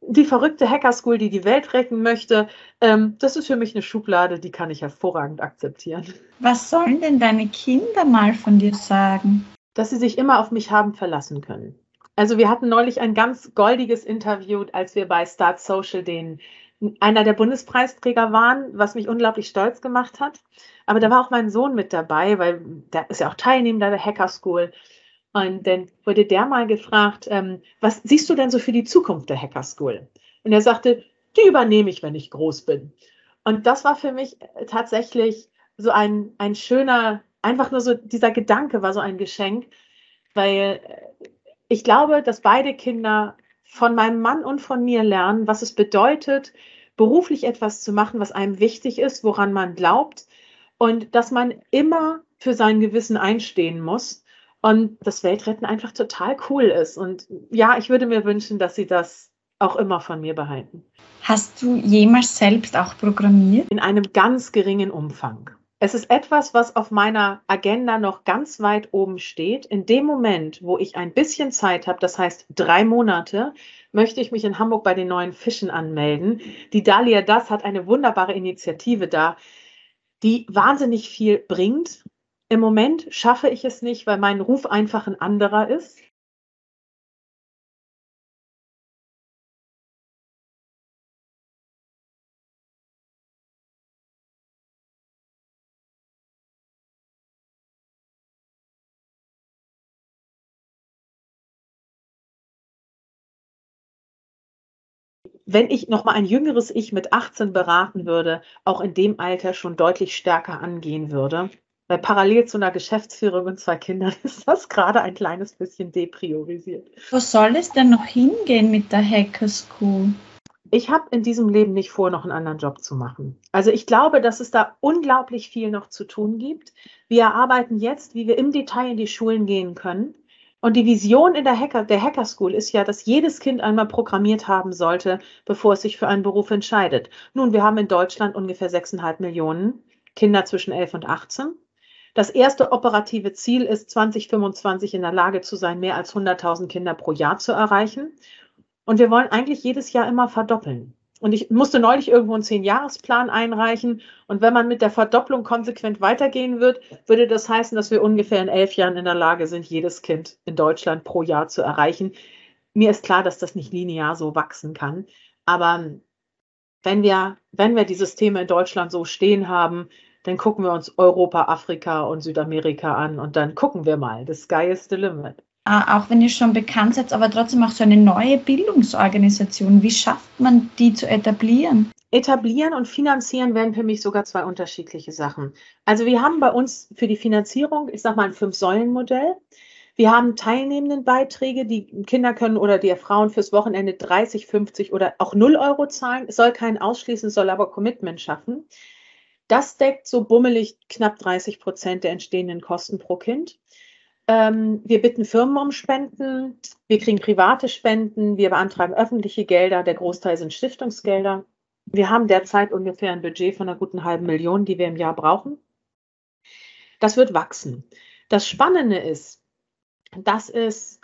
die verrückte Hacker School, die die Welt retten möchte. Ähm, das ist für mich eine Schublade, die kann ich hervorragend akzeptieren. Was sollen denn deine Kinder mal von dir sagen? Dass sie sich immer auf mich haben verlassen können. Also wir hatten neulich ein ganz goldiges Interview, als wir bei Start Social den einer der Bundespreisträger waren, was mich unglaublich stolz gemacht hat. Aber da war auch mein Sohn mit dabei, weil der ist ja auch Teilnehmer der Hacker School. Und dann wurde der mal gefragt, ähm, was siehst du denn so für die Zukunft der Hacker School? Und er sagte, die übernehme ich, wenn ich groß bin. Und das war für mich äh, tatsächlich so ein, ein schöner, einfach nur so dieser Gedanke war so ein Geschenk, weil äh, ich glaube, dass beide Kinder von meinem Mann und von mir lernen, was es bedeutet, beruflich etwas zu machen, was einem wichtig ist, woran man glaubt und dass man immer für sein Gewissen einstehen muss und das Weltretten einfach total cool ist. Und ja, ich würde mir wünschen, dass sie das auch immer von mir behalten. Hast du jemals selbst auch programmiert? In einem ganz geringen Umfang. Es ist etwas, was auf meiner Agenda noch ganz weit oben steht. In dem Moment, wo ich ein bisschen Zeit habe, das heißt drei Monate, möchte ich mich in Hamburg bei den neuen Fischen anmelden. Die Dalia Das hat eine wunderbare Initiative da, die wahnsinnig viel bringt im Moment schaffe ich es nicht, weil mein Ruf einfach ein anderer ist. wenn ich noch mal ein jüngeres Ich mit 18 beraten würde, auch in dem Alter schon deutlich stärker angehen würde. Weil parallel zu einer Geschäftsführung und zwei Kindern ist das gerade ein kleines bisschen depriorisiert. Wo soll es denn noch hingehen mit der Hacker School? Ich habe in diesem Leben nicht vor, noch einen anderen Job zu machen. Also ich glaube, dass es da unglaublich viel noch zu tun gibt. Wir arbeiten jetzt, wie wir im Detail in die Schulen gehen können. Und die Vision in der Hacker, der Hacker School ist ja, dass jedes Kind einmal programmiert haben sollte, bevor es sich für einen Beruf entscheidet. Nun, wir haben in Deutschland ungefähr 6,5 Millionen Kinder zwischen 11 und 18. Das erste operative Ziel ist, 2025 in der Lage zu sein, mehr als 100.000 Kinder pro Jahr zu erreichen. Und wir wollen eigentlich jedes Jahr immer verdoppeln. Und ich musste neulich irgendwo einen Zehn-Jahres-Plan einreichen. Und wenn man mit der Verdopplung konsequent weitergehen wird, würde das heißen, dass wir ungefähr in elf Jahren in der Lage sind, jedes Kind in Deutschland pro Jahr zu erreichen. Mir ist klar, dass das nicht linear so wachsen kann. Aber wenn wir, wenn wir die Systeme in Deutschland so stehen haben, dann gucken wir uns Europa, Afrika und Südamerika an und dann gucken wir mal. The sky is the limit. Äh, auch wenn ihr schon bekannt seid, aber trotzdem auch so eine neue Bildungsorganisation. Wie schafft man die zu etablieren? Etablieren und finanzieren wären für mich sogar zwei unterschiedliche Sachen. Also wir haben bei uns für die Finanzierung, ich sage mal, ein Fünf-Säulen-Modell. Wir haben teilnehmenden Beiträge, die Kinder können oder die Frauen fürs Wochenende 30, 50 oder auch 0 Euro zahlen. Es soll keinen ausschließen, es soll aber Commitment schaffen. Das deckt so bummelig knapp 30 Prozent der entstehenden Kosten pro Kind. Ähm, wir bitten Firmen um Spenden, wir kriegen private Spenden, wir beantragen öffentliche Gelder, der Großteil sind Stiftungsgelder. Wir haben derzeit ungefähr ein Budget von einer guten halben Million, die wir im Jahr brauchen. Das wird wachsen. Das Spannende ist, dass es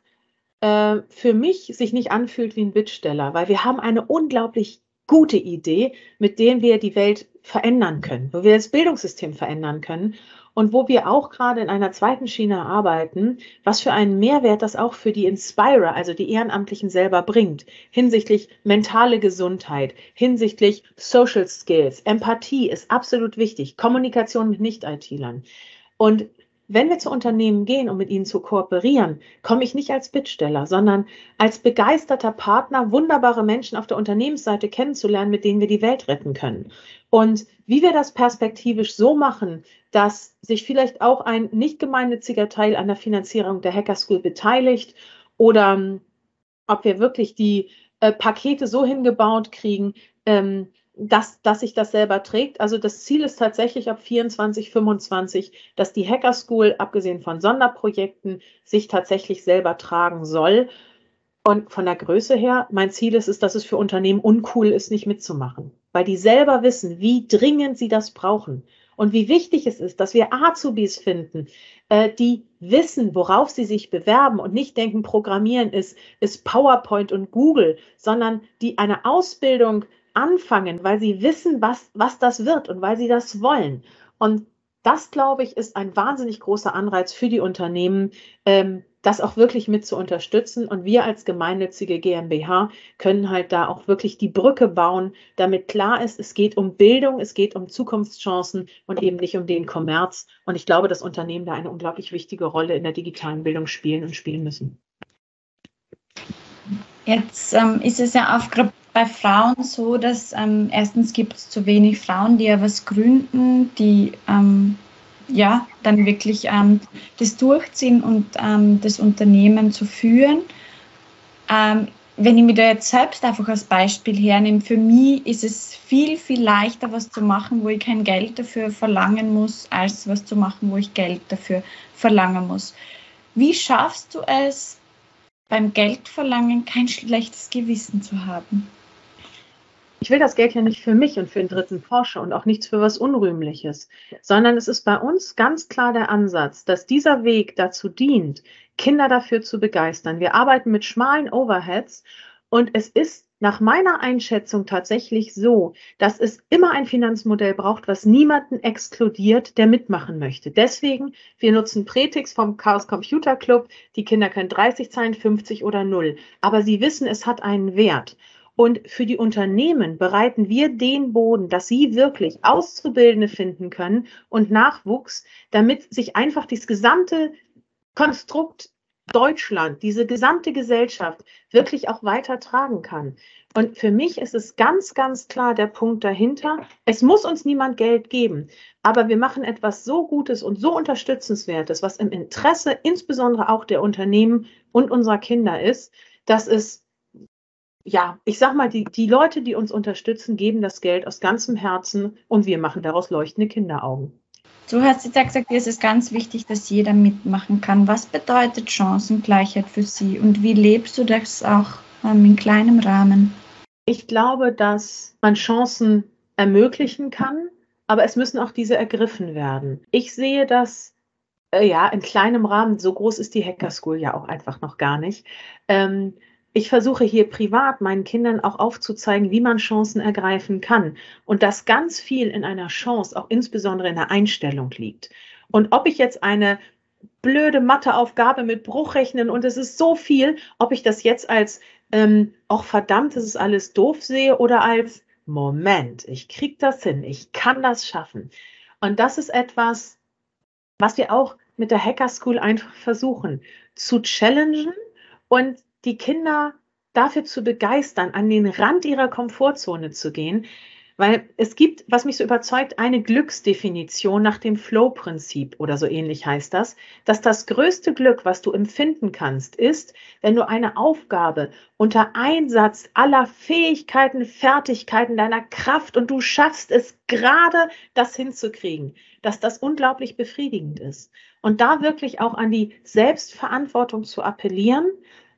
äh, für mich sich nicht anfühlt wie ein Bittsteller, weil wir haben eine unglaublich gute Idee, mit der wir die Welt verändern können, wo wir das Bildungssystem verändern können und wo wir auch gerade in einer zweiten Schiene arbeiten, was für einen Mehrwert das auch für die Inspirer, also die Ehrenamtlichen selber bringt, hinsichtlich mentale Gesundheit, hinsichtlich Social Skills, Empathie ist absolut wichtig, Kommunikation mit Nicht-IT-Lern. Und wenn wir zu Unternehmen gehen, um mit ihnen zu kooperieren, komme ich nicht als Bittsteller, sondern als begeisterter Partner, wunderbare Menschen auf der Unternehmensseite kennenzulernen, mit denen wir die Welt retten können. Und wie wir das perspektivisch so machen, dass sich vielleicht auch ein nicht gemeinnütziger Teil an der Finanzierung der Hacker School beteiligt oder ähm, ob wir wirklich die äh, Pakete so hingebaut kriegen, ähm, dass, dass sich das selber trägt. Also das Ziel ist tatsächlich ab 24, 25, dass die Hacker School, abgesehen von Sonderprojekten, sich tatsächlich selber tragen soll. Und von der Größe her, mein Ziel ist es, dass es für Unternehmen uncool ist, nicht mitzumachen, weil die selber wissen, wie dringend sie das brauchen und wie wichtig es ist, dass wir Azubis finden, äh, die wissen, worauf sie sich bewerben und nicht denken, Programmieren ist, ist PowerPoint und Google, sondern die eine Ausbildung anfangen, weil sie wissen, was, was das wird und weil sie das wollen. Und das, glaube ich, ist ein wahnsinnig großer Anreiz für die Unternehmen, ähm, das auch wirklich mit zu unterstützen. Und wir als gemeinnützige GmbH können halt da auch wirklich die Brücke bauen, damit klar ist, es geht um Bildung, es geht um Zukunftschancen und eben nicht um den Kommerz. Und ich glaube, dass Unternehmen da eine unglaublich wichtige Rolle in der digitalen Bildung spielen und spielen müssen. Jetzt ähm, ist es ja gerade bei Frauen so, dass ähm, erstens gibt es zu wenig Frauen, die ja was gründen, die ähm, ja, dann wirklich ähm, das durchziehen und ähm, das Unternehmen zu führen. Ähm, wenn ich mir da jetzt selbst einfach als Beispiel hernehme, für mich ist es viel, viel leichter, was zu machen, wo ich kein Geld dafür verlangen muss, als was zu machen, wo ich Geld dafür verlangen muss. Wie schaffst du es, beim Geldverlangen kein schlechtes Gewissen zu haben? Ich will das Geld ja nicht für mich und für den dritten Porsche und auch nichts für was Unrühmliches, sondern es ist bei uns ganz klar der Ansatz, dass dieser Weg dazu dient, Kinder dafür zu begeistern. Wir arbeiten mit schmalen Overheads und es ist nach meiner Einschätzung tatsächlich so, dass es immer ein Finanzmodell braucht, was niemanden exkludiert, der mitmachen möchte. Deswegen, wir nutzen Prätix vom Chaos Computer Club. Die Kinder können 30 zahlen, 50 oder 0. Aber sie wissen, es hat einen Wert. Und für die Unternehmen bereiten wir den Boden, dass sie wirklich Auszubildende finden können und Nachwuchs, damit sich einfach das gesamte Konstrukt Deutschland, diese gesamte Gesellschaft wirklich auch weiter tragen kann. Und für mich ist es ganz, ganz klar der Punkt dahinter. Es muss uns niemand Geld geben, aber wir machen etwas so Gutes und so Unterstützenswertes, was im Interesse insbesondere auch der Unternehmen und unserer Kinder ist, dass es ja, ich sag mal, die, die Leute, die uns unterstützen, geben das Geld aus ganzem Herzen und wir machen daraus leuchtende Kinderaugen. Du hast jetzt gesagt, es ist ganz wichtig, dass jeder mitmachen kann. Was bedeutet Chancengleichheit für Sie und wie lebst du das auch ähm, in kleinem Rahmen? Ich glaube, dass man Chancen ermöglichen kann, aber es müssen auch diese ergriffen werden. Ich sehe das äh, ja in kleinem Rahmen, so groß ist die Hacker School ja auch einfach noch gar nicht. Ähm, ich versuche hier privat meinen Kindern auch aufzuzeigen, wie man Chancen ergreifen kann und dass ganz viel in einer Chance, auch insbesondere in der Einstellung liegt. Und ob ich jetzt eine blöde Matheaufgabe mit Bruchrechnen und es ist so viel, ob ich das jetzt als ähm, auch verdammt, das ist alles doof sehe oder als Moment, ich krieg das hin, ich kann das schaffen. Und das ist etwas, was wir auch mit der Hacker School einfach versuchen, zu challengen und die Kinder dafür zu begeistern, an den Rand ihrer Komfortzone zu gehen, weil es gibt, was mich so überzeugt, eine Glücksdefinition nach dem Flow-Prinzip oder so ähnlich heißt das, dass das größte Glück, was du empfinden kannst, ist, wenn du eine Aufgabe unter Einsatz aller Fähigkeiten, Fertigkeiten, deiner Kraft und du schaffst es gerade, das hinzukriegen, dass das unglaublich befriedigend ist. Und da wirklich auch an die Selbstverantwortung zu appellieren,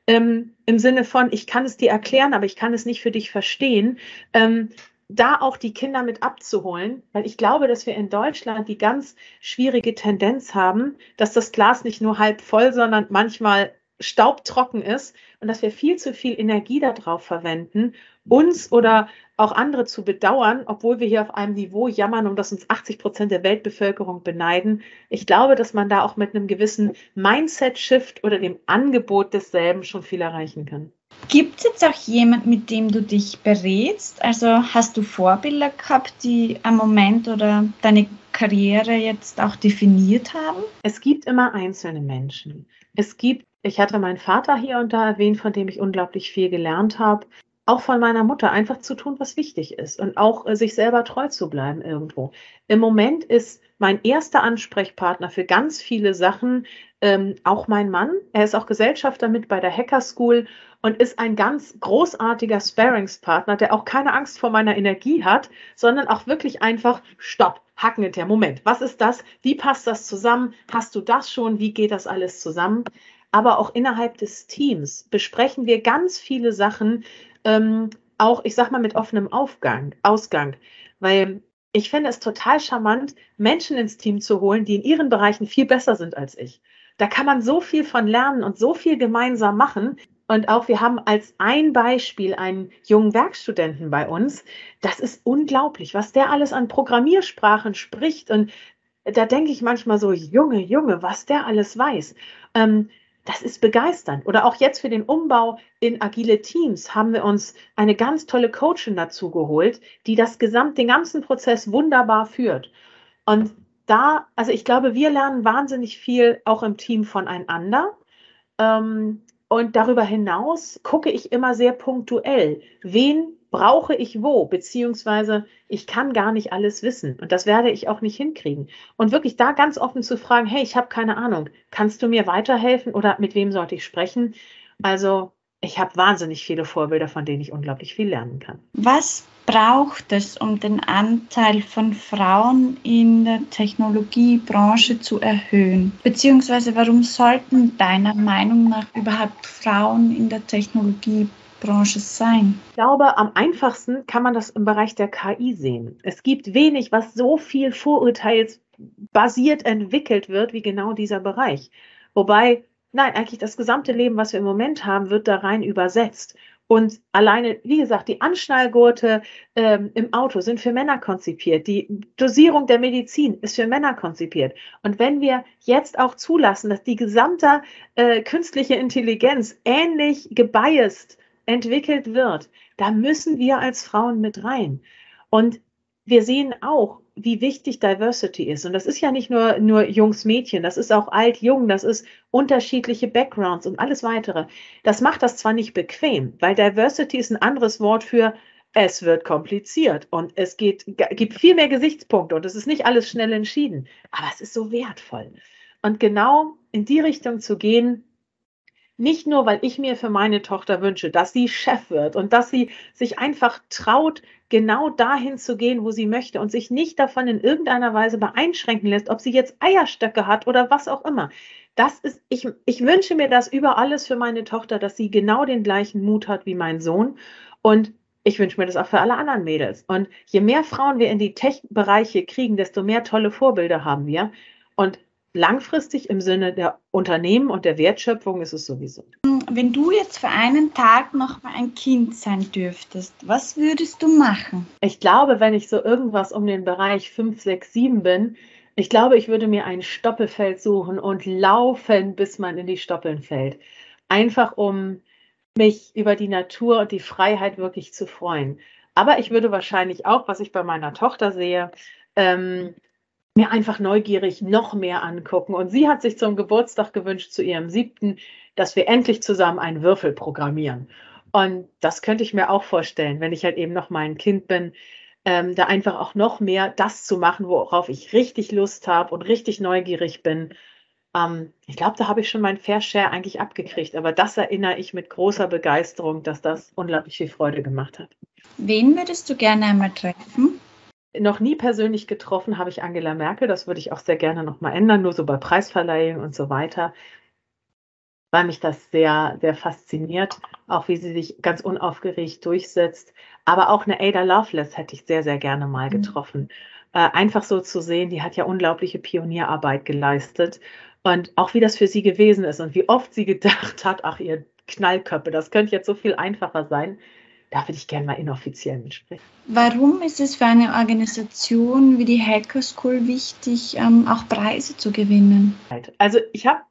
ähm, im Sinne von, ich kann es dir erklären, aber ich kann es nicht für dich verstehen, ähm, da auch die Kinder mit abzuholen, weil ich glaube, dass wir in Deutschland die ganz schwierige Tendenz haben, dass das Glas nicht nur halb voll, sondern manchmal staubtrocken ist und dass wir viel zu viel Energie darauf verwenden, uns oder auch andere zu bedauern, obwohl wir hier auf einem Niveau jammern, um das uns 80 Prozent der Weltbevölkerung beneiden. Ich glaube, dass man da auch mit einem gewissen Mindset-Shift oder dem Angebot desselben schon viel erreichen kann. Gibt es jetzt auch jemand, mit dem du dich berätst? Also hast du Vorbilder gehabt, die am Moment oder deine Karriere jetzt auch definiert haben? Es gibt immer einzelne Menschen. Es gibt, ich hatte meinen Vater hier und da erwähnt, von dem ich unglaublich viel gelernt habe. Auch von meiner Mutter, einfach zu tun, was wichtig ist und auch äh, sich selber treu zu bleiben irgendwo. Im Moment ist mein erster Ansprechpartner für ganz viele Sachen ähm, auch mein Mann. Er ist auch Gesellschafter mit bei der Hacker School und ist ein ganz großartiger Sparingspartner, der auch keine Angst vor meiner Energie hat, sondern auch wirklich einfach Stopp, Hacken hinterher. Moment, was ist das? Wie passt das zusammen? Hast du das schon? Wie geht das alles zusammen? Aber auch innerhalb des Teams besprechen wir ganz viele Sachen, ähm, auch, ich sag mal, mit offenem Aufgang, Ausgang, weil ich finde es total charmant, Menschen ins Team zu holen, die in ihren Bereichen viel besser sind als ich. Da kann man so viel von lernen und so viel gemeinsam machen. Und auch wir haben als ein Beispiel einen jungen Werkstudenten bei uns. Das ist unglaublich, was der alles an Programmiersprachen spricht. Und da denke ich manchmal so, Junge, Junge, was der alles weiß. Ähm, das ist begeisternd. Oder auch jetzt für den Umbau in agile Teams haben wir uns eine ganz tolle Coachin dazu geholt, die das gesamt, den ganzen Prozess wunderbar führt. Und da, also ich glaube, wir lernen wahnsinnig viel auch im Team voneinander. Ähm, und darüber hinaus gucke ich immer sehr punktuell, wen brauche ich wo, beziehungsweise ich kann gar nicht alles wissen und das werde ich auch nicht hinkriegen. Und wirklich da ganz offen zu fragen, hey, ich habe keine Ahnung, kannst du mir weiterhelfen oder mit wem sollte ich sprechen? Also ich habe wahnsinnig viele Vorbilder, von denen ich unglaublich viel lernen kann. Was braucht es, um den Anteil von Frauen in der Technologiebranche zu erhöhen? Beziehungsweise warum sollten deiner Meinung nach überhaupt Frauen in der Technologiebranche sein? Ich glaube, am einfachsten kann man das im Bereich der KI sehen. Es gibt wenig, was so viel vorurteilsbasiert entwickelt wird, wie genau dieser Bereich. Wobei, nein, eigentlich das gesamte Leben, was wir im Moment haben, wird da rein übersetzt. Und alleine, wie gesagt, die Anschnallgurte ähm, im Auto sind für Männer konzipiert. Die Dosierung der Medizin ist für Männer konzipiert. Und wenn wir jetzt auch zulassen, dass die gesamte äh, künstliche Intelligenz ähnlich gebiased entwickelt wird, da müssen wir als Frauen mit rein. Und wir sehen auch, wie wichtig Diversity ist. Und das ist ja nicht nur, nur Jungs, Mädchen, das ist auch alt, jung, das ist unterschiedliche Backgrounds und alles weitere. Das macht das zwar nicht bequem, weil Diversity ist ein anderes Wort für es wird kompliziert und es geht, gibt viel mehr Gesichtspunkte und es ist nicht alles schnell entschieden, aber es ist so wertvoll. Und genau in die Richtung zu gehen, Nicht nur, weil ich mir für meine Tochter wünsche, dass sie Chef wird und dass sie sich einfach traut, genau dahin zu gehen, wo sie möchte und sich nicht davon in irgendeiner Weise beeinschränken lässt, ob sie jetzt Eierstöcke hat oder was auch immer. Das ist, ich, ich wünsche mir das über alles für meine Tochter, dass sie genau den gleichen Mut hat wie mein Sohn. Und ich wünsche mir das auch für alle anderen Mädels. Und je mehr Frauen wir in die Tech-Bereiche kriegen, desto mehr tolle Vorbilder haben wir. Und langfristig im Sinne der Unternehmen und der Wertschöpfung ist es sowieso. Wenn du jetzt für einen Tag noch mal ein Kind sein dürftest, was würdest du machen? Ich glaube, wenn ich so irgendwas um den Bereich 5, 6, 7 bin, ich glaube, ich würde mir ein Stoppelfeld suchen und laufen, bis man in die Stoppeln fällt. Einfach um mich über die Natur und die Freiheit wirklich zu freuen. Aber ich würde wahrscheinlich auch, was ich bei meiner Tochter sehe, ähm, mir einfach neugierig noch mehr angucken. Und sie hat sich zum Geburtstag gewünscht, zu ihrem siebten, dass wir endlich zusammen einen Würfel programmieren. Und das könnte ich mir auch vorstellen, wenn ich halt eben noch mal ein Kind bin, ähm, da einfach auch noch mehr das zu machen, worauf ich richtig Lust habe und richtig neugierig bin. Ähm, ich glaube, da habe ich schon mein Fair Share eigentlich abgekriegt. Aber das erinnere ich mit großer Begeisterung, dass das unglaublich viel Freude gemacht hat. Wen würdest du gerne einmal treffen? Noch nie persönlich getroffen habe ich Angela Merkel. Das würde ich auch sehr gerne nochmal ändern, nur so bei Preisverleihungen und so weiter, weil mich das sehr, sehr fasziniert, auch wie sie sich ganz unaufgeregt durchsetzt. Aber auch eine Ada Loveless hätte ich sehr, sehr gerne mal mhm. getroffen. Mhm. Äh, einfach so zu sehen, die hat ja unglaubliche Pionierarbeit geleistet. Und auch wie das für sie gewesen ist und wie oft sie gedacht hat, ach ihr Knallköppe, das könnte jetzt so viel einfacher sein da würde ich gerne mal inoffiziell mitsprechen. Warum ist es für eine Organisation wie die Hacker School wichtig, ähm, auch Preise zu gewinnen? Also ich habe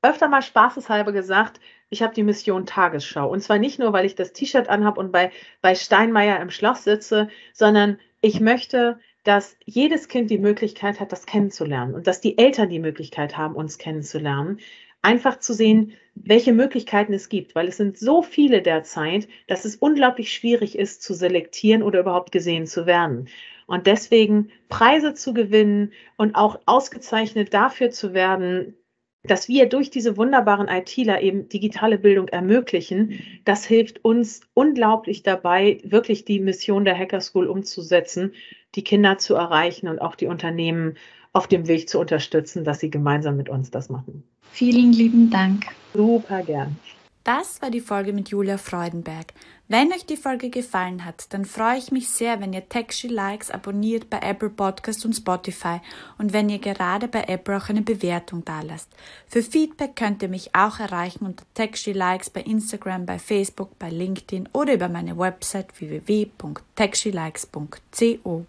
öfter mal spaßeshalber gesagt, ich habe die Mission Tagesschau. Und zwar nicht nur, weil ich das T-Shirt anhabe und bei, bei Steinmeier im Schloss sitze, sondern ich möchte, dass jedes Kind die Möglichkeit hat, das kennenzulernen und dass die Eltern die Möglichkeit haben, uns kennenzulernen einfach zu sehen, welche Möglichkeiten es gibt, weil es sind so viele derzeit, dass es unglaublich schwierig ist zu selektieren oder überhaupt gesehen zu werden. Und deswegen Preise zu gewinnen und auch ausgezeichnet dafür zu werden, dass wir durch diese wunderbaren ITler eben digitale Bildung ermöglichen, das hilft uns unglaublich dabei, wirklich die Mission der Hacker School umzusetzen, die Kinder zu erreichen und auch die Unternehmen auf dem Weg zu unterstützen, dass sie gemeinsam mit uns das machen. Vielen lieben Dank. Super gern. Das war die Folge mit Julia Freudenberg. Wenn euch die Folge gefallen hat, dann freue ich mich sehr, wenn ihr Techshy Likes abonniert bei Apple Podcast und Spotify und wenn ihr gerade bei Apple auch eine Bewertung dalasst. Für Feedback könnt ihr mich auch erreichen unter Techshy Likes bei Instagram, bei Facebook, bei LinkedIn oder über meine Website www.techshylikes.co.